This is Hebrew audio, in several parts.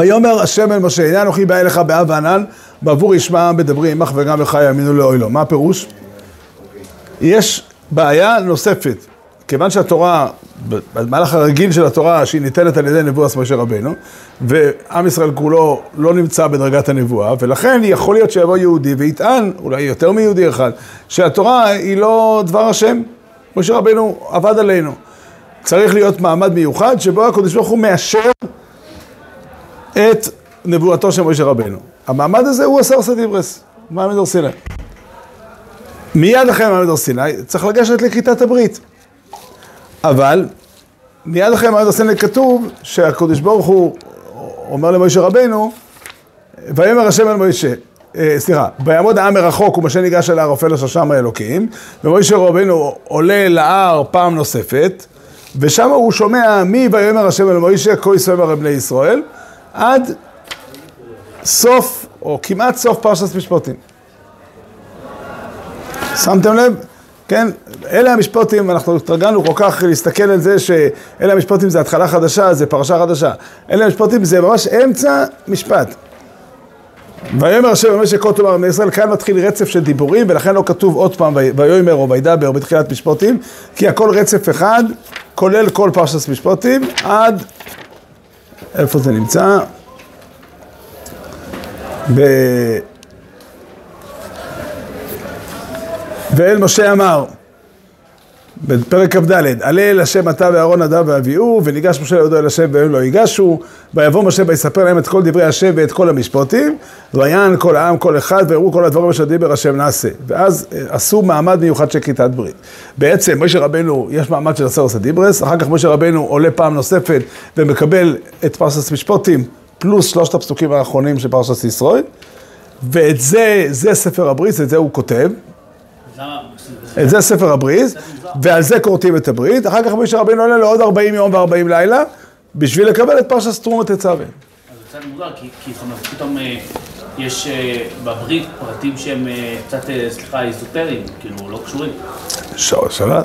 ויאמר השם אל משה, הנה אנוכי בא אליך באב וענן, בעבור ישמע העם מדברים עמך וגם לך יאמינו לאוי לו. מה הפירוש? יש בעיה נוספת. כיוון שהתורה, במהלך הרגיל של התורה, שהיא ניתנת על ידי נבואה משה רבנו, ועם ישראל כולו לא נמצא בדרגת הנבואה, ולכן יכול להיות שיבוא יהודי ויטען, אולי יותר מיהודי אחד, שהתורה היא לא דבר השם. משה רבנו עבד עלינו. צריך להיות מעמד מיוחד שבו הקדוש ברוך הוא מאשר את נבואתו של משה רבנו. המעמד הזה הוא השר סדיברס, מעמד הר סיני. מיד אחרי מעמד הר סיני צריך לגשת לכיתת הברית. אבל מיד אחרי מעמד הר סיני כתוב שהקדוש ברוך הוא אומר למשה רבנו, ויאמר השם אל משה, אה, סליחה, ויעמוד העם מרחוק ומשה ניגש אל ההר אופל אשר שם האלוקים, ומשה רבנו עולה להר פעם נוספת, ושם הוא שומע מי ויאמר השם אל משה כה יסומר בני ישראל, עד סוף, או כמעט סוף פרשת משפטים. שמתם לב? כן, אלה המשפטים, אנחנו התרגלנו כל כך להסתכל על זה שאלה המשפטים זה התחלה חדשה, זה פרשה חדשה. אלה המשפטים זה ממש אמצע משפט. ויאמר השם במשך כה תאמר בני ישראל, כאן מתחיל רצף של דיבורים, ולכן לא כתוב עוד פעם ויאמר או וידבר בתחילת משפטים, כי הכל רצף אחד, כולל כל פרשת משפטים, עד, איפה זה נמצא? ב... ואל משה אמר, בפרק כ"ד, עלה אל השם אתה ואהרון נדב ואביהו, וניגש משה ליהודו אל השם והם לא ייגשו, ויבוא משה ויספר להם את כל דברי השם ואת כל המשפטים, ויען כל העם כל אחד, ויראו כל הדברים אשר דיבר השם נעשה. ואז אה, עשו מעמד מיוחד של כיתת ברית. בעצם, משה רבנו, יש מעמד של עשר דיברס, אחר כך משה רבנו עולה פעם נוספת ומקבל את פרשת משפטים, פלוס שלושת הפסוקים האחרונים של פרשת ישראל, ואת זה, זה ספר הברית, את זה הוא כותב. את זה ספר הברית, ועל זה כורתים את הברית, אחר כך משה רבינו עולה לעוד 40 יום ו-40 לילה, בשביל לקבל את פרשת סטרומה תצווה. אז זה קצת מוזר, כי פתאום אה, יש אה, בברית פרטים שהם אה, קצת, סליחה, איזוטריים, כאילו, לא קשורים. שאלה,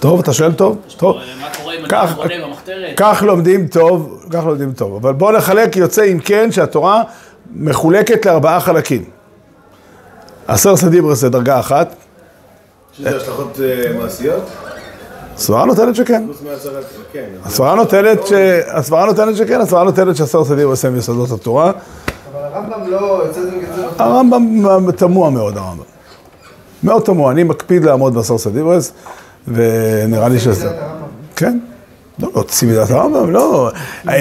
טוב, אתה שואל טוב, טוב. מה קורה אם אתה בונה במחתרת? כך לומדים טוב, כך לומדים טוב. אבל בואו נחלק, יוצא אם כן, שהתורה מחולקת לארבעה חלקים. עשר סדיברס זה דרגה אחת. שזה השלכות אה, מעשיות? הסברה נותנת שכן. כן. הסברה נותנת ש... הסברה נותנת שכן, הסברה נותנת שעשר סדים עושה מיסודות התורה. אבל הרמב"ם לא... הרמב"ם תמוה מאוד, הרמב"ם. מאוד תמוה. אני מקפיד לעמוד בעשר סדיברס, ונראה לי שזה... כן. לא, לא תוציא מדעת הרמב"ם, לא.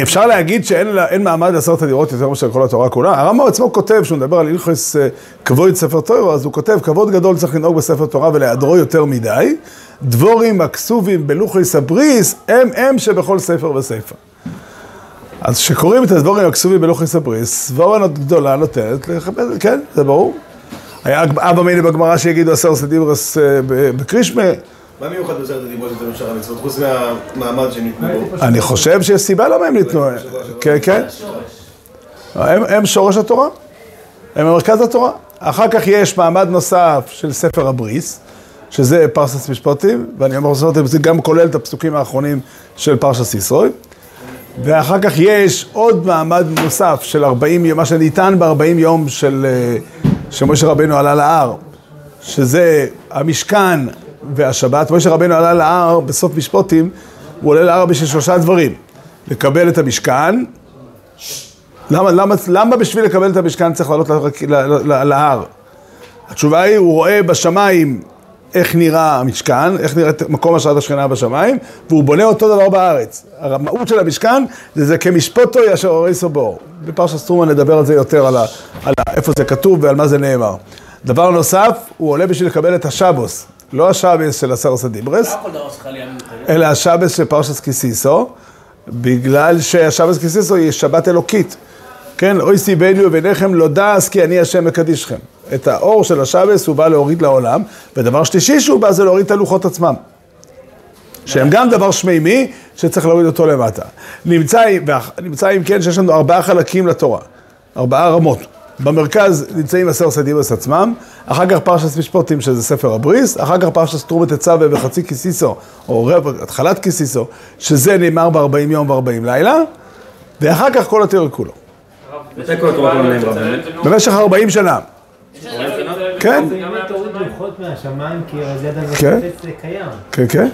אפשר להגיד שאין מעמד לעשרת הדירות יותר מאשר כל התורה כולה. הרמב"ם עצמו כותב, שהוא מדבר על הלכוס אה, כבוד ספר תורה, אז הוא כותב, כבוד גדול צריך לנהוג בספר תורה ולהיעדרו יותר מדי. דבורים הכסובים בלוכוס הבריס, הם הם שבכל ספר וספר. אז כשקוראים את הדבורים הכסובים בלוכוס הבריס, סבורה גדולה נותנת לכבד, כן, זה ברור. היה אבא מיני בגמרא שיגידו עשר סדיברס אה, בקרישמה. מה מיוחד בעשרת הדיברות יותר משאר המצוות, חוץ מהמעמד שהם ניתנו בו? אני חושב שיש סיבה למה הם ניתנו. כן, כן. הם שורש התורה. הם מרכז התורה. אחר כך יש מעמד נוסף של ספר הבריס, שזה פרשת משפטים, ואני אומר פרשת זה גם כולל את הפסוקים האחרונים של פרשת ישראל. ואחר כך יש עוד מעמד נוסף של 40 יום, מה שניתן ב-40 יום של אה, שמשה רבנו עלה להר, שזה המשכן והשבת, משה רבנו עלה להר בסוף משפוטים, הוא עולה להר בשביל שלושה דברים. לקבל את המשכן, למה, למה, למה בשביל לקבל את המשכן צריך לעלות להר? התשובה היא, הוא רואה בשמיים איך נראה המשכן, איך נראה מקום השעת השכנה בשמיים, והוא בונה אותו דבר בארץ. המהות של המשכן זה, זה כמשפוטו ישר הורי סבור. בפרשת סטרומה נדבר על זה יותר, על, ה, על ה, איפה זה כתוב ועל מה זה נאמר. דבר נוסף, הוא עולה בשביל לקבל את השבוס. לא השבס של עשר סדיברס, אלא השבס של פרשס קיסיסו, בגלל שהשבס קיסיסו היא שבת אלוקית. כן, אוי סי ביני וביניכם לא דעס כי אני השם מקדישכם. את האור של השבס הוא בא להוריד לעולם, ודבר שלישי שהוא בא זה להוריד את הלוחות עצמם. שהם גם דבר שמימי שצריך להוריד אותו למטה. נמצא, נמצא אם כן שיש לנו ארבעה חלקים לתורה, ארבעה רמות. במרכז נמצאים עשר סדיבוס עצמם, אחר כך פרשת משפטים שזה ספר הבריס, אחר כך פרשת תרומת תצווה וחצי כיסיסו, או רב, התחלת כיסיסו, שזה נאמר ב-40 יום ו-40 לילה, ואחר כך כל התיאור כולו. במשך 40 שנה. כן, באמת הוריד לוחות מהשמיים, כי זה כן. וחפץ זה קיים. כן, כן.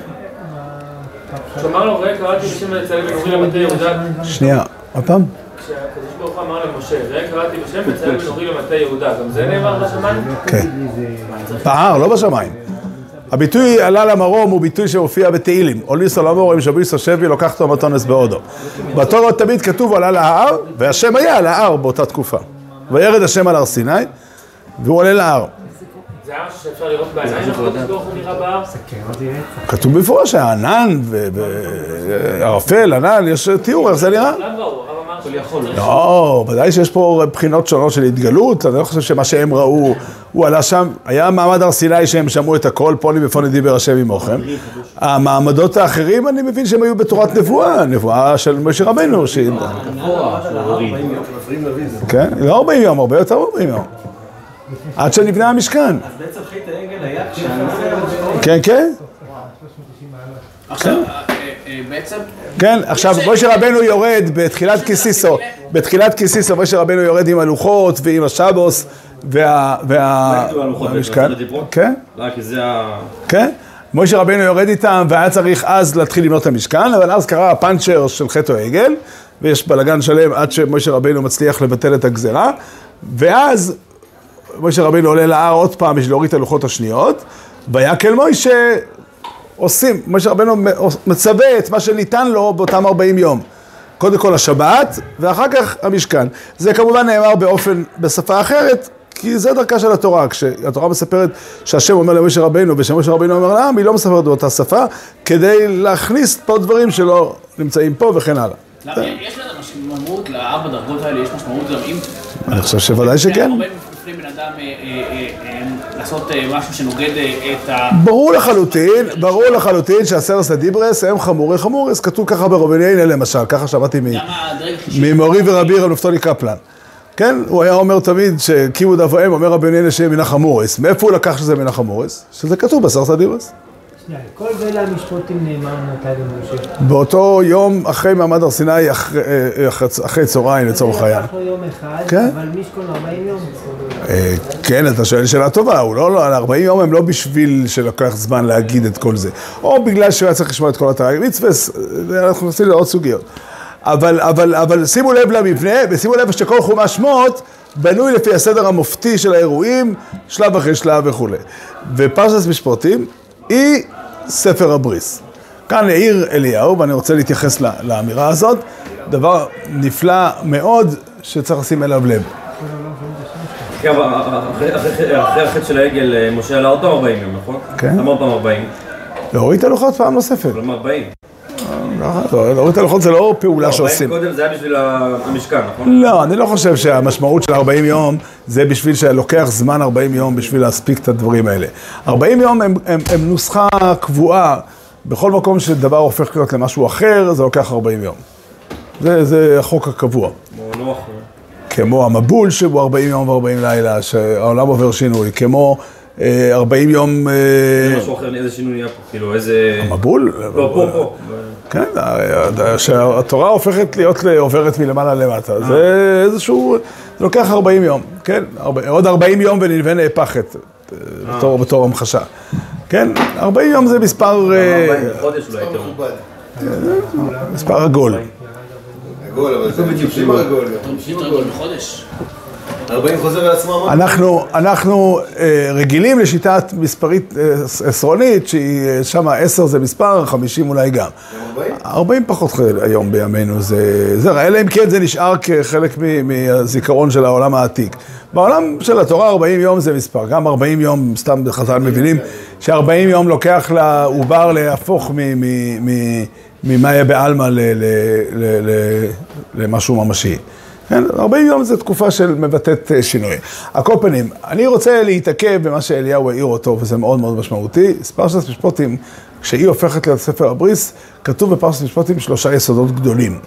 שנייה, עוד פעם. כשהקדוש ברוך הוא אמר למשה, ראה קראתי בשם לציין ונורי למטה יהודה, גם זה נאמר בשמיים? כן. בהר, לא בשמיים. הביטוי עלה למרום הוא ביטוי שמופיע בתהילים. עוליסו למורם שביסו שבי לוקחתו מתונס בהודו. בתורה תמיד כתוב עלה להר, והשם היה על ההר באותה תקופה. וירד השם על הר סיני, והוא עולה להר. זה הר שאפשר לראות בעיניים, איך הקדוש ברוך הוא נראה בהר? כתוב במפורש שהענן וערפל, ענן, יש תיאור איך זה נראה. שהוא יכול. לא, ודאי שיש פה בחינות שונות של התגלות, אני לא חושב שמה שהם ראו, הוא עלה שם, היה מעמד הר סיני שהם שמעו את הכל, פוני בפוני דיבר השם עמוכם. המעמדות האחרים, אני מבין שהם היו בתורת נבואה, נבואה של משה רבנו. כן, לא 40 יום, הרבה יותר מ-40 יום. עד שנבנה המשכן. בעצם חטא העגל היה כשהנושא כן, כן, עכשיו, אה, אה, בעצם, כן. עכשיו, משה רבנו יורד בתחילת קיסיסו, בתחילת קיסיסו, משה רבנו יורד עם הלוחות ועם השבוס וה... והמשכן. כן. לא, כי זה ה... כן? משה רבנו יורד איתם, והיה צריך אז להתחיל לבנות את המשכן, אבל אז קרה הפאנצ'ר של חטא או עגל, ויש בלאגן שלם עד שמשה רבנו מצליח לבטל את הגזרה, ואז משה רבנו עולה להר עוד פעם בשביל להוריד את הלוחות השניות, ויקל מוישה עושים, משה רבנו מצווה את מה שניתן לו באותם 40 יום. קודם כל השבת, ואחר כך המשכן. זה כמובן נאמר באופן, בשפה אחרת, כי זה דרכה של התורה. כשהתורה מספרת שהשם אומר למשה רבנו, ושמשה רבנו אומר לעם, היא לא מספרת באותה שפה, כדי להכניס פה דברים שלא נמצאים פה וכן הלאה. למה, יש לזה משמעות, לארבע דרגות האלה יש משמעות גם אם... אני חושב שוודאי שכן. הרבה בפני בן אדם אה, אה, אה, לעשות אה, משהו שנוגד אה, את ה... ברור לחלוטין, ברור לחלוטין שהסרס הדיברס הם חמורי חמורס, כתוב ככה ברבני הנה למשל, ככה שמעתי. ממורי ורבי רב נפתולי קפלן. כן, הוא היה אומר תמיד שכיבוד אב ואם, אומר רבי אליעזר שיהיה מן החמורס. מאיפה הוא לקח שזה מן החמורס? שזה כתוב בסרס הדיברס. שנייה, כל זה המשפוטים נאמר מתי למשה. באותו יום אחרי מעמד הר סיני, אחרי, אה, צהריים לצורך העניין. לקח לו יום אחד, כן. אבל משכון 40 יום. אה, כן, אתה שואל שאלה טובה, הוא לא, לא, 40 יום הם לא בשביל שלקח זמן להגיד את כל זה. או בגלל שהוא היה צריך לשמוע את כל התרגיל מצווה, אה, אנחנו נכנסים לעוד סוגיות. אבל, אבל, אבל שימו לב למבנה, ושימו לב שכל חומש שמות בנוי לפי הסדר המופתי של האירועים, שלב אחרי שלב וכולי. ופרשת משפטים היא ספר הבריס. כאן העיר אליהו, ואני רוצה להתייחס לאמירה הזאת, דבר נפלא מאוד שצריך לשים אליו לב. כן, אבל אחרי- החטא של העגל, אה, משה עלה עוד פעם 40 יום, נכון? כן. למה עוד פעם 40? להוריד את הלוחות פעם נוספת. למה 40? לא, להוריד את הלוחות זה לא פעולה 40 שעושים. קודם זה היה בשביל המשכן, נכון? לא, אני לא חושב שהמשמעות של 40 יום זה בשביל שלוקח זמן 40 יום בשביל להספיק את הדברים האלה. 40 יום הם, הם, הם נוסחה קבועה. בכל מקום שדבר הופך להיות למשהו אחר, זה לוקח 40 יום. זה, זה החוק הקבוע. כמו נוח. כמו המבול שבו 40 יום ו-40 לילה, שהעולם עובר שינוי. כמו אה, 40 יום... אה, זה משהו אחר, איזה שינוי נהיה פה? כאילו, איזה... מבול? לא, פה, פה. כן, שהתורה הופכת להיות עוברת מלמעלה למטה. זה איזשהו, זה לוקח 40 יום, כן? עוד 40 יום ונלווה נהפכת, אה, בתור- המחשה. כן, 40 יום זה מספר, אה, 40 חודש אולי, תראו. מכובד. מספר עגול. עגול, אבל זה בדיוק עם עגול גם. חמישים דרגות בחודש. 40 חוזר על עצמו. אנחנו, אנחנו אה, רגילים לשיטת מספרית אה, עש- עשרונית, שהיא אה, שם 10 זה מספר, 50 אולי גם. 40? 40 פחות היום בימינו, זה, זה אלא אם כן זה נשאר כחלק מ- מהזיכרון של העולם העתיק. בעולם של התורה 40 יום זה מספר, גם 40 יום, סתם חז"ל מבינים, ש-40 יום לוקח לעובר להפוך מ- מ- מ- בעלמא ל- ל- ל- למשהו ממשי. כן, 40 יום זו תקופה של מבטאת אה, שינוי. על כל פנים, אני רוצה להתעכב במה שאליהו העיר אותו, וזה מאוד מאוד משמעותי. פרשת משפטים, כשהיא הופכת להיות ספר הבריס, כתוב בפרשת משפטים שלושה יסודות גדולים.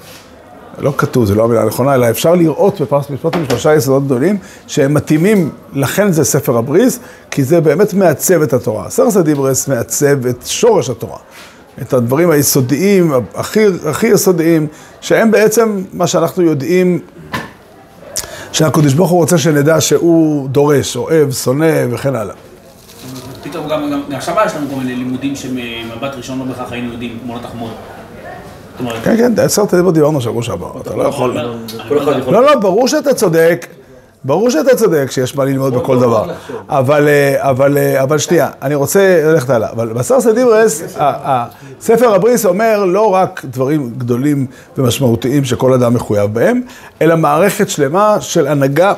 לא כתוב, זו לא המילה הנכונה, אלא אפשר לראות בפרשת משפטים שלושה יסודות גדולים שהם מתאימים, לכן זה ספר הבריס, כי זה באמת מעצב את התורה. סרס הדיברס מעצב את שורש התורה. את הדברים היסודיים, הכי, הכי יסודיים, שהם בעצם מה שאנחנו יודעים שהקדוש ברוך הוא רוצה שנדע שהוא דורש, אוהב, שונא וכן הלאה. פתאום גם, גם, גם עכשיו יש לנו כל מיני לימודים שמבט ראשון לא בהכרח היינו יודעים, כמו לא תחמוד. זאת אומרת, כן, כן, עשרת דיבור דיברנו שבוע שעבר, אתה לא יכול... יכול... לא, לא, ברור שאתה צודק, ברור שאתה צודק שיש מה ללמוד בכל דבר. אבל, אה, אבל, אה, אבל שנייה, אני רוצה ללכת הלאה. אבל בסרסא דיברס, ה- ה- ספר הבריס אומר לא רק דברים גדולים ומשמעותיים שכל אדם מחויב בהם, אלא מערכת שלמה של הנהגה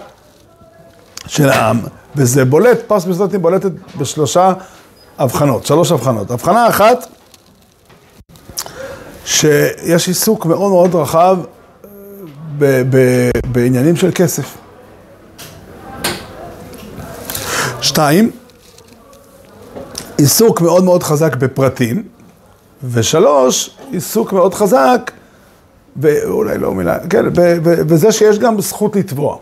של העם. וזה בולט, פרס מסלוטים בולטת בשלושה הבחנות, שלוש הבחנות. הבחנה אחת, שיש עיסוק מאוד מאוד רחב ב- ב- בעניינים של כסף. שתיים, עיסוק מאוד מאוד חזק בפרטים, ושלוש, עיסוק מאוד חזק, ואולי לא מילה, כן, בזה שיש גם זכות לתבוע.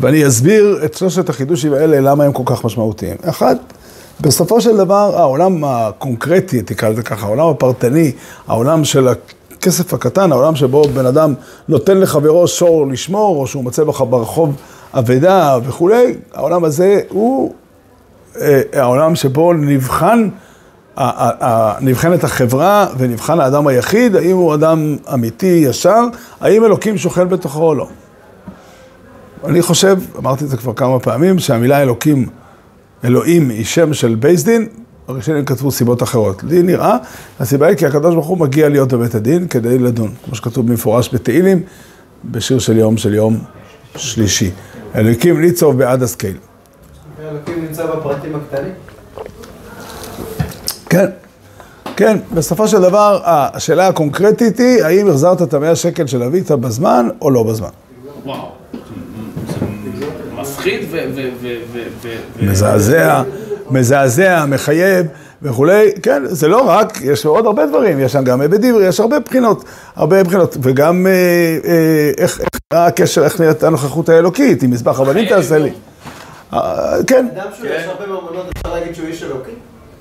ואני אסביר את שלושת החידושים האלה, למה הם כל כך משמעותיים. אחד, בסופו של דבר, העולם הקונקרטי, תקרא לזה ככה, העולם הפרטני, העולם של הכסף הקטן, העולם שבו בן אדם נותן לחברו שור לשמור, או שהוא מוצא בך ברחוב אבדה וכולי, העולם הזה הוא אה, העולם שבו נבחן, ה- ה- ה- נבחנת החברה ונבחן האדם היחיד, האם הוא אדם אמיתי, ישר, האם אלוקים שוכן בתוכו או לא. אני חושב, אמרתי את זה כבר כמה פעמים, שהמילה אלוקים, אלוהים היא שם של בייס דין, הראשונים כתבו סיבות אחרות. לי נראה, הסיבה היא כי הקדוש ברוך הוא מגיע להיות בבית הדין כדי לדון, כמו שכתוב במפורש בתהילים, בשיר של יום של יום שלישי. אלוקים ניצוב בעד הסקייל. אלוקים נמצא בפרטים הקטנים? כן, כן, בסופו של דבר, השאלה הקונקרטית היא, האם החזרת את המאה שקל של אביטה בזמן או לא בזמן? וואו. מפחיד ו... ו- ו- ו- ו- ו- מזעזע, מזעזע, מחייב וכולי, כן, זה לא רק, יש עוד הרבה דברים, יש שם גם בדיברי, יש הרבה בחינות, הרבה בחינות, וגם אה, אה, איך, איך נראה הקשר, איך נראית הנוכחות האלוקית, אם מזבח רבנים תעשה לי. אה, כן, אדם שהוא יש הרבה מאמונות, אפשר להגיד שהוא איש אלוקי?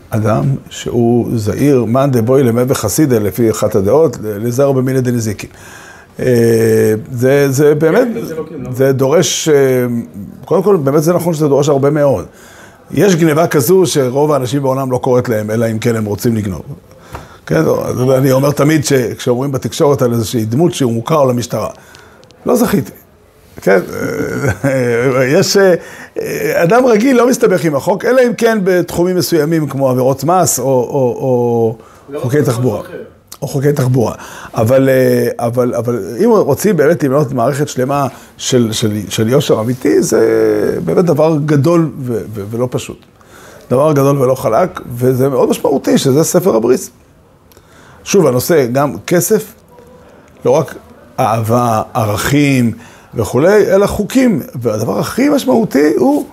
אדם שהוא זהיר, מאן דבוי למי וחסידה, לפי אחת הדעות, לזר במינא דנזיקין. אה, זה, זה באמת, זה דורש, קודם כל, באמת זה נכון שזה דורש הרבה מאוד. יש גניבה כזו שרוב האנשים בעולם לא קוראת להם, אלא אם כן הם רוצים לגנוב. כן, אז אני אומר תמיד שכשאומרים בתקשורת על איזושהי דמות שהוא מוכר למשטרה, לא זכיתי. כן, אה, יש, אה, אדם רגיל לא מסתבך עם החוק, אלא אם כן בתחומים מסוימים כמו עבירות מס או, או, או חוקי תחבורה. או חוקי תחבורה. אבל, אה, אבל, אבל אם רוצים באמת לבנות מערכת שלמה של, של, של יושר אמיתי, זה באמת דבר גדול ו, ו, ולא פשוט. דבר גדול ולא חלק, וזה מאוד משמעותי, שזה ספר הבריס. שוב, הנושא, גם כסף, לא רק אהבה, ערכים וכולי, אלא חוקים. והדבר הכי משמעותי הוא,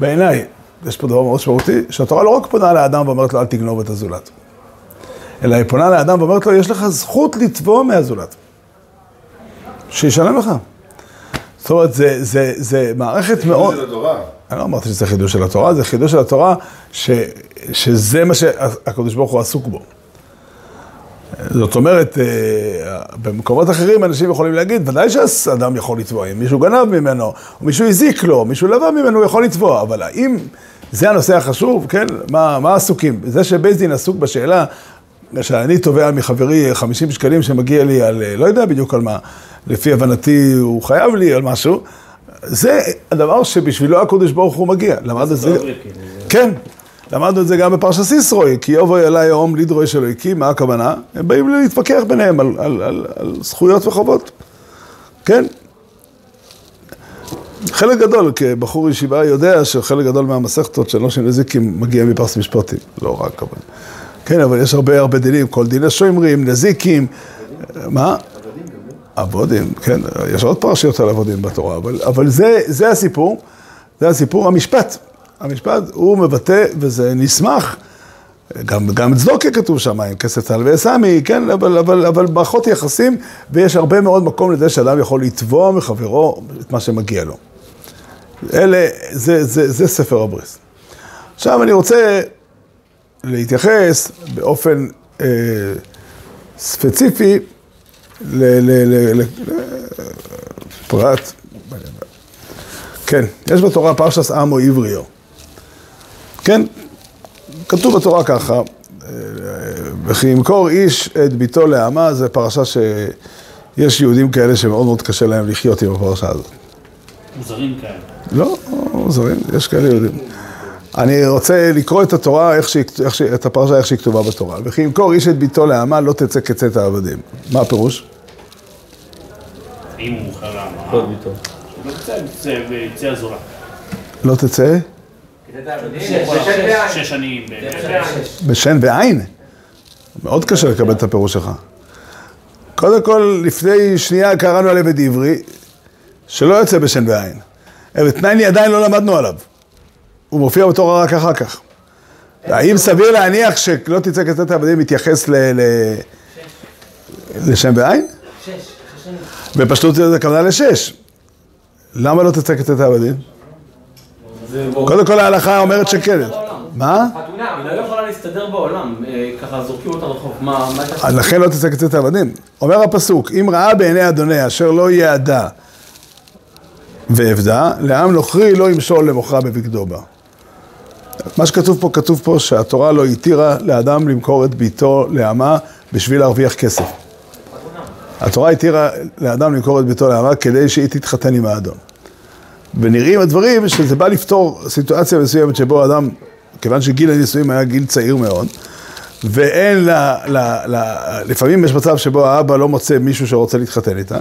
בעיניי, יש פה דבר מאוד משמעותי, שהתורה לא רק פונה לאדם ואומרת לו, אל תגנוב את הזולת. אלא היא פונה לאדם ואומרת לו, יש לך זכות לתבוע מהזולת. שישלם לך. זאת אומרת, זה, זה, זה מערכת מאוד... זה לתורה. אני לא אמרתי שזה חידוש של התורה, זה חידוש של התורה ש, שזה מה שהקדוש ברוך הוא עסוק בו. זאת אומרת, אה, במקומות אחרים אנשים יכולים להגיד, ודאי שאדם יכול לתבוע, אם מישהו גנב ממנו, או מישהו הזיק לו, או מישהו לבא ממנו, הוא יכול לתבוע, אבל האם זה הנושא החשוב, כן? מה, מה עסוקים? זה שבית דין עסוק בשאלה שאני תובע מחברי 50 שקלים שמגיע לי על, אה, לא יודע בדיוק על מה, לפי הבנתי הוא חייב לי על משהו, זה הדבר שבשבילו הקודש ברוך הוא מגיע. למד את זה... כן, למדנו את זה גם בפרשת סיסרוי, כי יבוא אליי היום לידרוי של אלוהיקים, מה הכוונה? הם באים להתווכח ביניהם על, על, על, על זכויות וחובות, כן? חלק גדול, כבחור ישיבה יודע שחלק גדול מהמסכתות של נושין נזיקים מגיע מפרס משפטים, לא רק אבל. כן, אבל יש הרבה הרבה דינים, כל דיני שוימרים, נזיקים, מה? עבודים, כן, יש עוד פרשיות על עבודים בתורה, אבל, אבל זה, זה הסיפור, זה הסיפור, המשפט. המשפט הוא מבטא, וזה נסמך, גם, גם צדוקה כתוב שם, עם כסף צה"ל ועסמי, כן, אבל, אבל, אבל ברכות יחסים, ויש הרבה מאוד מקום לזה שאדם יכול לתבוע מחברו את מה שמגיע לו. אלה, זה, זה, זה ספר הבריס. עכשיו אני רוצה להתייחס באופן אה, ספציפי לפרט כן, יש בתורה פרשס עמו עבריו. כן, כתוב בתורה ככה, וכי ימכור איש את ביתו לעמה, זה פרשה שיש יהודים כאלה שמאוד מאוד קשה להם לחיות עם הפרשה הזאת. מוזרים כאלה. לא, זרים, יש כאלה יהודים. אני רוצה לקרוא את התורה, איך שהיא, איך שהיא, את הפרשה איך שהיא כתובה בתורה. וכי ימכור איש את ביתו לעמה, לא תצא כצאת העבדים. מה הפירוש? אם הוא מוכר לעמה, ביטול. לא יצא ויצא הזולה. לא תצא שש שנים. ב- בשן ועין. מאוד קשה לקבל את הפירוש שלך. קודם כל, לפני שנייה קראנו על עבד עברי, שלא יוצא בשן ועין. עבד תנאי עדיין לא למדנו עליו. הוא מופיע בתורה רק אחר כך. האם סביר להניח שלא תצא כצאת העבדים מתייחס ל... לשם ועין? שש. בפשטות זה הכוונה לשש. למה לא תצא כצאת העבדים? קודם כל ההלכה אומרת שכן. מה? חתונה, היא לא יכולה להסתדר בעולם, אה, ככה זורקים אותה לרחוב, מה לכן לא תצא כצאת העבדים. אומר הפסוק, אם ראה בעיני אדוני אשר לא יעדה ואבדה, לעם נוכרי לא ימשול למוכרה בבגדו בה. מה שכתוב פה, כתוב פה שהתורה לא התירה לאדם למכור את ביתו לעמה בשביל להרוויח כסף. התורה התירה לאדם למכור את ביתו לעמה כדי שהיא תתחתן עם האדון. ונראים הדברים שזה בא לפתור סיטואציה מסוימת שבו אדם, כיוון שגיל הנישואים היה גיל צעיר מאוד, ואין לה, לה, לה, לפעמים יש מצב שבו האבא לא מוצא מישהו שרוצה להתחתן איתה?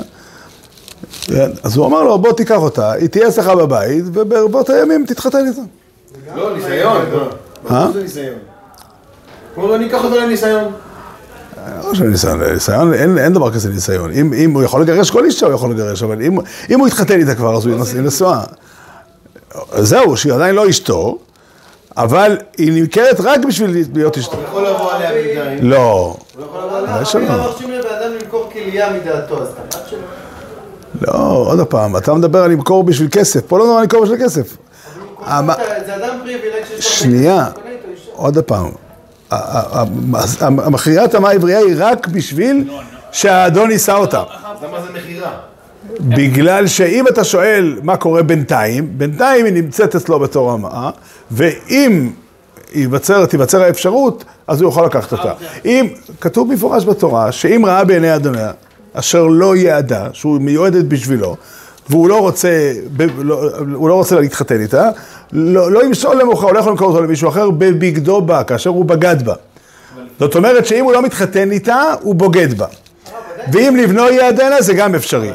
אז הוא אמר לו, בוא תיקח אותה, היא תהיה אצלך בבית, וברבות הימים תתחתן איתה. לא, ניסיון. אה? מה זה ניסיון? הוא אומר, אני אקח אותו לניסיון. לא של ניסיון, ניסיון, אין, אין דבר כזה ניסיון. אם, אם הוא יכול לגרש כל אישה, הוא יכול לגרש, אבל אם, אם הוא יתחתן איתה כבר, אז הוא ינסה נשואה. זהו, שהיא עדיין לא אשתו, אבל היא נמכרת רק בשביל להיות אשתו. הוא יכול לבוא עליה בידיים. לא, הוא יכול לבוא עליה. אם שלא. מרשים לבן אדם למכור כליה מדעתו, אז אתה בת שלו. לא, עוד פעם, אתה מדבר על למכור בשביל כסף, פה לא על למכור בשביל כסף. המ- זה אדם פריבילג שיש לו... שנייה. עוד פעם, ה- ה- ה- המכירת המה העברייה היא רק בשביל שהאדון יישא אותה. אז למה זה מכירה? בגלל שאם אתה שואל מה קורה בינתיים, בינתיים היא נמצאת אצלו בתור המאה, ואם ייווצר, תיווצר האפשרות, אז הוא יכול לקחת אותה. אם, כתוב במפורש בתורה, שאם ראה בעיני אדוניה, אשר לא יעדה, שהוא מיועדת בשבילו, והוא לא רוצה, לא, הוא לא רוצה להתחתן איתה, לא, לא ימשול למוכר, הוא לא יכול למכור אותו למישהו אחר בבגדו בה, כאשר הוא בגד בה. זאת אומרת שאם הוא לא מתחתן איתה, הוא בוגד בה. ואם לבנו יעדנה, זה גם אפשרי.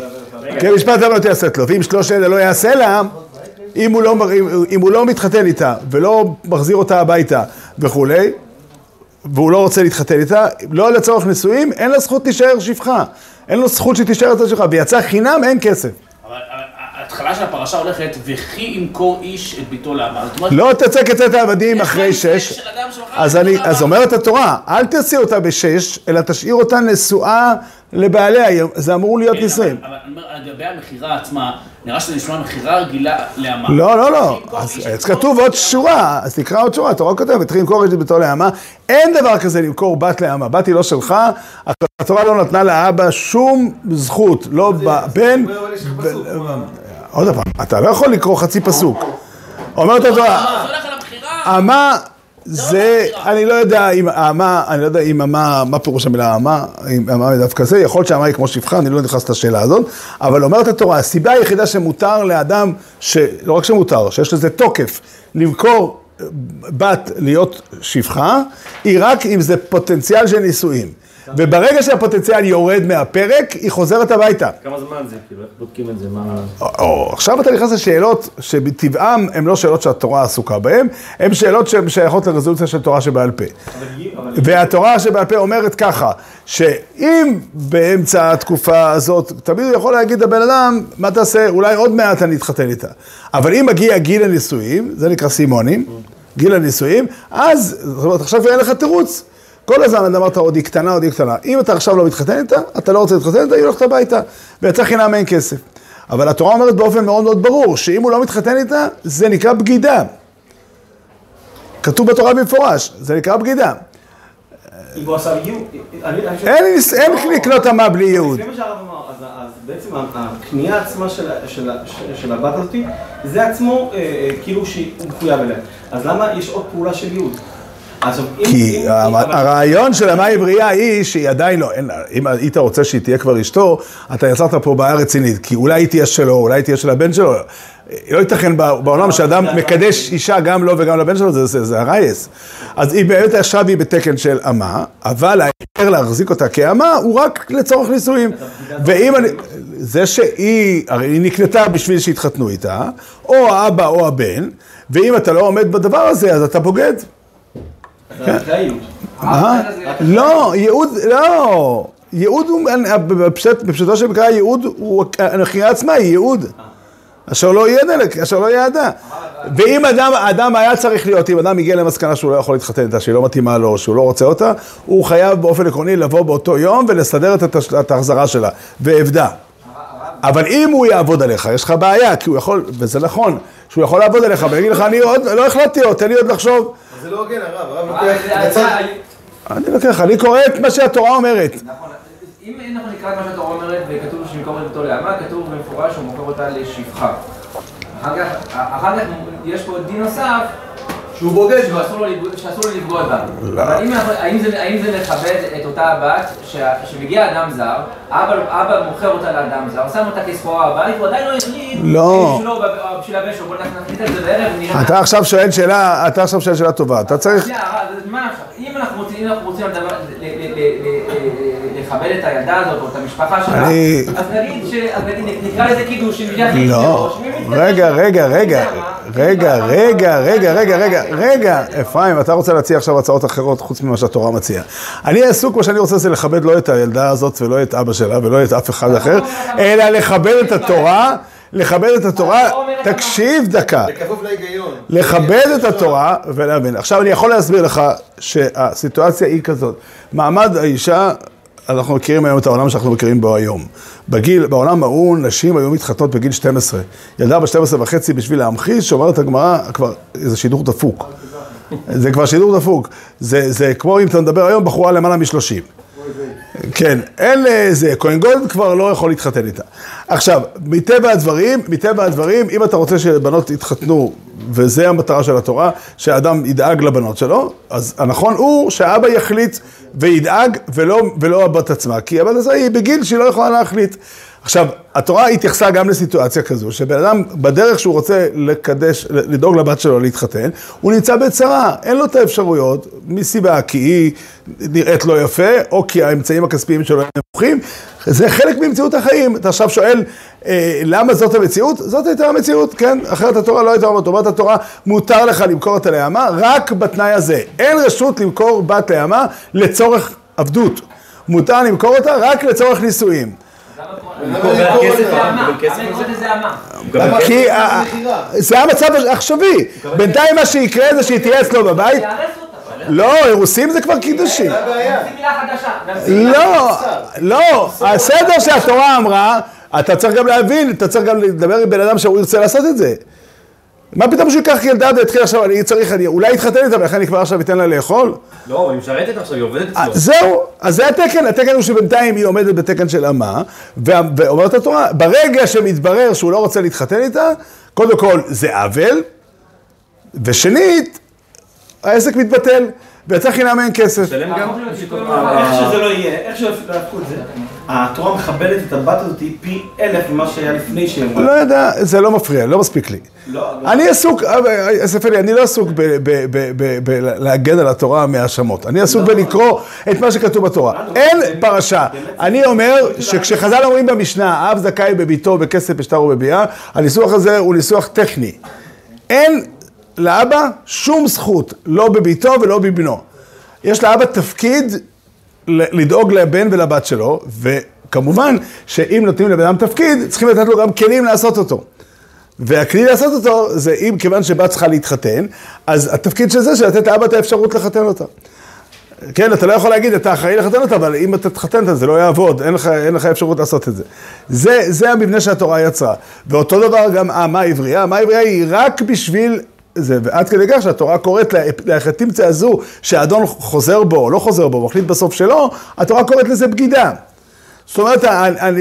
כי המשפט למה לא תעשה לו, ואם שלוש אלה לא יעשה לה, אם הוא, לא, אם, אם הוא לא מתחתן איתה ולא מחזיר אותה הביתה וכולי, והוא לא רוצה להתחתן איתה, לא לצורך נישואים, אין לה זכות להישאר שפחה. אין לו זכות שתישאר אצל שלך, ויצא חינם, אין כסף. ההתחלה של הפרשה הולכת, וכי ימכור איש את ביתו אומרת, לא תצא כצאת העבדים אחרי שש. אז אני, אז. אומרת התורה, אל תשיא אותה בשש, אלא תשאיר אותה נשואה לבעליה, זה אמור להיות כן, נישואים. אבל אבל אני אומר, לגבי המכירה עצמה, נראה שזה נשמע מכירה רגילה לעמה. לא, לא, לא. אז איש כתוב עוד שורה, אז תקרא עוד שורה, התורה כותבת, תתחיל למכור את ביתו לעמה. אין דבר כזה למכור בת לעמה. בת היא לא שלך, התורה לא נתנה לאבא שום זכות, לא בבן. עוד פעם, אתה לא יכול לקרוא חצי פסוק. אומרת התורה, זה. אמה זה, אני לא יודע אם אמה, אני לא יודע אם אמה, מה פירוש המילה אמה, אם אמה דווקא זה, יכול להיות שאמה היא כמו שפחה, אני לא נכנס לשאלה הזאת, אבל אומרת התורה, הסיבה היחידה שמותר לאדם, שלא רק שמותר, שיש לזה תוקף, למכור בת להיות שפחה, היא רק אם זה פוטנציאל של נישואים. וברגע שהפוטנציאל יורד מהפרק, היא חוזרת הביתה. כמה זמן זה? כאילו, איך בודקים את זה? מה... עכשיו אתה נכנס לשאלות שבטבעם הן לא שאלות שהתורה עסוקה בהן, הן שאלות שהן שייכות לרזולוציה של תורה שבעל פה. והתורה שבעל פה אומרת ככה, שאם באמצע התקופה הזאת, תמיד הוא יכול להגיד לבן אדם, מה תעשה, אולי עוד מעט אני אתחתן איתה. אבל אם מגיע גיל הנישואים, זה נקרא סימונים, גיל הנישואים, אז, זאת אומרת, עכשיו אין לך תירוץ. כל הזמן אמרת עוד היא קטנה, עוד היא קטנה. אם אתה עכשיו לא מתחתן איתה, אתה לא רוצה להתחתן איתה, היא הולכת הביתה. ויצא חינם אין כסף. אבל התורה אומרת באופן מאוד מאוד ברור, שאם הוא לא מתחתן איתה, זה נקרא בגידה. כתוב בתורה במפורש, זה נקרא בגידה. אם הוא עשה ייעוד. אין לקנות אמה בלי ייעוד. לפי מה שהרב אמר, אז, בעצם הקנייה עצמה של הבת הזאתי, זה עצמו אה, אה, כאילו שהוא מחויב אליה. אז למה יש עוד פעולה של ייעוד? כי הרעיון של אמה עברייה היא שהיא עדיין לא, אין, אם היית רוצה שהיא תהיה כבר אשתו, אתה יצרת פה בעיה רצינית, כי אולי היא תהיה שלו, אולי היא תהיה של הבן שלו. לא ייתכן בעולם שאדם מקדש אישה גם לו וגם לבן שלו, זה- זה זה הרייס. אז היא באמת עכשיו היא בתקן של אמה, אבל ההיתר להחזיק אותה כאמה הוא רק לצורך נישואים. ואם אני... זה שהיא, הרי היא נקנתה בשביל שיתחתנו איתה, או האבא או הבן, ואם אתה לא עומד בדבר הזה, אז אתה בוגד. זה אחרי הייעוד. מה? לא, ייעוד, לא. ייעוד הוא, בפשטו של מקרא ייעוד הוא, הנחייה עצמה היא ייעוד. אשר לא יהיה דלק, אשר לא יעדה. ואם אדם, אדם היה צריך להיות, אם אדם הגיע למסקנה שהוא לא יכול להתחתן איתה, שהיא לא מתאימה לו, שהוא לא רוצה אותה, הוא חייב באופן עקרוני לבוא באותו יום ולסדר את ההחזרה שלה, ואבדה. אבל אם הוא יעבוד עליך, יש לך בעיה, כי הוא יכול, וזה נכון, שהוא יכול לעבוד עליך, ויגיד לך, אני עוד, לא החלטתי עוד, תן לי עוד לחשוב. זה לא הוגן, הרב, הרב אה, לוקח. אני לוקח, אני קורא את מה שהתורה אומרת. נכון, אם אנחנו נקרא את מה שהתורה אומרת וכתוב שמקום את אותו לאמה, כתוב במפורש שהוא מוכר אותה לשפחה. אחר כך, אחר כך יש פה דין נוסף שהוא בוגד לפגוע- שאסור לו לפגוע בה. אנחנו- האם זה- מכבד את אותה הבת שמגיע אדם זר, אבא מוכר אותה לאדם זר, שם אותה כסחורה בבית, הוא עדיין לא החליט לא. בשבילו או בשביל הבן שלו, בוא נחליט על זה בערב, נראה. אתה עכשיו שואל שאלה, אתה עכשיו שואל שאלה טובה, אתה צריך... אם אנחנו רוצים, לכבד את הילדה הזאת או את המשפחה שלה, אז נגיד נקרא לזה קידוש, לא? רגע, רגע, רגע? רגע, מה- רגע, מה- רגע, רגע, רגע, מה- רגע, אפרים, אתה רוצה להציע עכשיו הצעות אחרות חוץ ממה שהתורה מציעה. אני עסוק, מה שאני רוצה זה לכבד לא את הילדה הזאת ולא את אבא שלה ולא את אף אחד אחר, אלא לכבד את התורה, לכבד את התורה, תקשיב דקה. לכבד את התורה ולהבין. עכשיו אני יכול להסביר לך שהסיטואציה היא כזאת. מעמד האישה, אנחנו מכירים היום את העולם שאנחנו מכירים בו היום. בגיל, בעולם ההוא נשים היו מתחתנות בגיל 12. ילדה בת 12 וחצי בשביל להמחיש, שאומרת הגמרא, כבר, זה שידור דפוק. זה כבר שידור דפוק. זה, זה כמו אם אתה מדבר היום, בחורה למעלה מ-30. כן, אין זה, כהן גולד כבר לא יכול להתחתן איתה. עכשיו, מטבע הדברים, מטבע הדברים, אם אתה רוצה שבנות יתחתנו, וזה המטרה של התורה, שהאדם ידאג לבנות שלו, אז הנכון הוא שהאבא יחליט וידאג, ולא, ולא הבת עצמה, כי הבת עצמה היא בגיל שהיא לא יכולה להחליט. עכשיו, התורה התייחסה גם לסיטואציה כזו, שבן אדם בדרך שהוא רוצה לקדש, לדאוג לבת שלו להתחתן, הוא נמצא בצרה, אין לו את האפשרויות, מסיבה כי היא נראית לא יפה, או כי האמצעים הכספיים שלו הם נמוכים, זה חלק ממציאות החיים. אתה עכשיו שואל, אה, למה זאת המציאות? זאת הייתה המציאות, כן? אחרת התורה לא הייתה אומרת, אומרת התורה, מותר לך למכור אותה לימה, רק בתנאי הזה. אין רשות למכור בת לימה לצורך עבדות. מותר למכור אותה רק לצורך נישואים. כי זה המצב העכשווי. בינתיים מה שיקרה זה שהיא תהיה אצלו בבית. אותה. לא, אירוסין זה כבר מילה לא, לא, הסדר שהתורה אמרה, אתה צריך גם להבין, אתה צריך גם לדבר עם בן אדם שהוא ירצה לעשות את זה. מה פתאום שהוא ייקח ילדה ויתחיל עכשיו, אני צריך, אני אולי אתחתן איתה ולכן אני כבר עכשיו אתן לה לאכול? לא, היא משרתת עכשיו, היא עובדת אה, אצלו. זהו, אז זה התקן, התקן הוא שבינתיים היא עומדת בתקן של אמה, ואומרת התורה, ברגע שמתברר שהוא לא רוצה להתחתן איתה, קודם כל זה עוול, ושנית, העסק מתבטל, ויצא חינם אין כסף. שלם גם? איך שזה לא יהיה, איך שלא יפקו את זה, התורה מכבדת את הבת הזאת פי אלף ממה שהיה לפני שהיא אמרה. לא יודע, זה לא מפריע, לא מספיק לי. לא, לא. אני עסוק, אה, ספרי, אני לא עסוק בלהגן על התורה מהאשמות. אני עסוק בלקרוא את מה שכתוב בתורה. אין פרשה. אני אומר שכשחז"ל אומרים במשנה, אב זכאי בביתו, בכסף, בשטר ובביאה, הניסוח הזה הוא ניסוח טכני. אין לאבא שום זכות, לא בביתו ולא בבנו. יש לאבא תפקיד לדאוג לבן ולבת שלו, וכמובן שאם נותנים לבן אדם תפקיד, צריכים לתת לו גם כלים לעשות אותו. והכלי לעשות אותו זה אם כיוון שבת צריכה להתחתן, אז התפקיד של זה, שלתת לאבא את האפשרות לחתן אותה. כן, אתה לא יכול להגיד, אתה אחראי לחתן אותה, אבל אם אתה תחתן אותה, זה לא יעבוד, אין לך, אין לך אפשרות לעשות את זה. זה. זה המבנה שהתורה יצרה. ואותו דבר גם האמה העברייה, האמה העברייה היא רק בשביל זה, ועד כדי כך שהתורה קוראת להחלטים הזו שהאדון חוזר בו או לא חוזר בו, מחליט בסוף שלא, התורה קוראת לזה בגידה. זאת אומרת,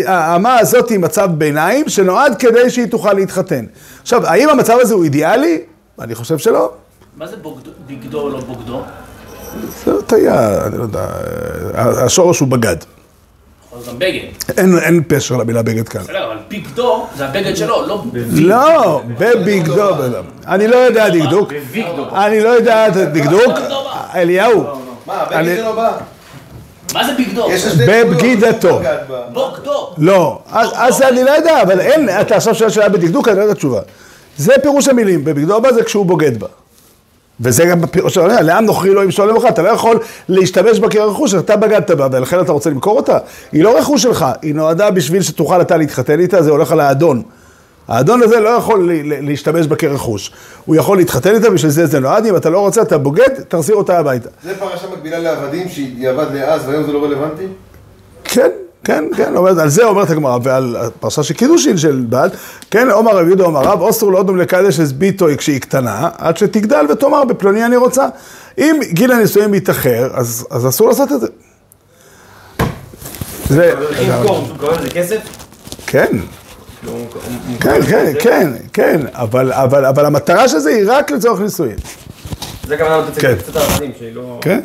האמה הזאת היא מצב ביניים שנועד כדי שהיא תוכל להתחתן. עכשיו, האם המצב הזה הוא אידיאלי? אני חושב שלא. מה זה בוגדו- בגדו או לא בוגדו? זה הטעיה, אני לא יודע, השורש הוא בגד. להיות גם בגד. אין, אין פשר למילה בגד כאן. בסדר, אבל בגדו זה הבגד שלו, לא לא, בביגדו, אני לא יודע דקדוק, אני לא יודע דקדוק, אליהו, מה, הבגד אני- שלו בא? מה זה בגדו? בבגידתו. בגד. בוגדו. לא, אז, אז אני לא יודע, אבל אין, אתה עכשיו שואל שאלה בדקדוק, אני לא יודע תשובה. זה פירוש המילים, בבגדו בה זה כשהוא בוגד בה. וזה גם בפירוש, אני יודע, לעם נוכרי לא ימשול למך, אתה לא יכול להשתמש בה כרכוש, אתה בגדת בה, ולכן אתה רוצה למכור אותה? היא לא רכוש שלך, היא נועדה בשביל שתוכל אתה להתחתן איתה, זה הולך על האדון. האדון הזה לא יכול להשתמש בה כרכוש. הוא יכול להתחתן איתה, בשביל זה זה נועד, אם אתה לא רוצה, אתה בוגד, תחזיר אותה הביתה. זה פרשה מקבילה לעבדים שהיא עבד לאז והיום זה לא רלוונטי? כן, כן, כן, אומרת, על זה אומרת הגמרא, ועל הפרשה של קידושין של בעל, כן, עומר רב יהודה עומר רב, אוסר לא אדום לקדש את ביתו כשהיא קטנה, עד שתגדל ותאמר בפלוני אני רוצה. אם גיל הנישואים מתאחר, אז, אז אסור לעשות את זה. זה, לזה כסף? כן, כן, כן? כן, כן, אבל, המטרה של זה היא רק לצורך נישואים, זה הכוונה לתת כן. קצת העבדים שהיא לא... כן?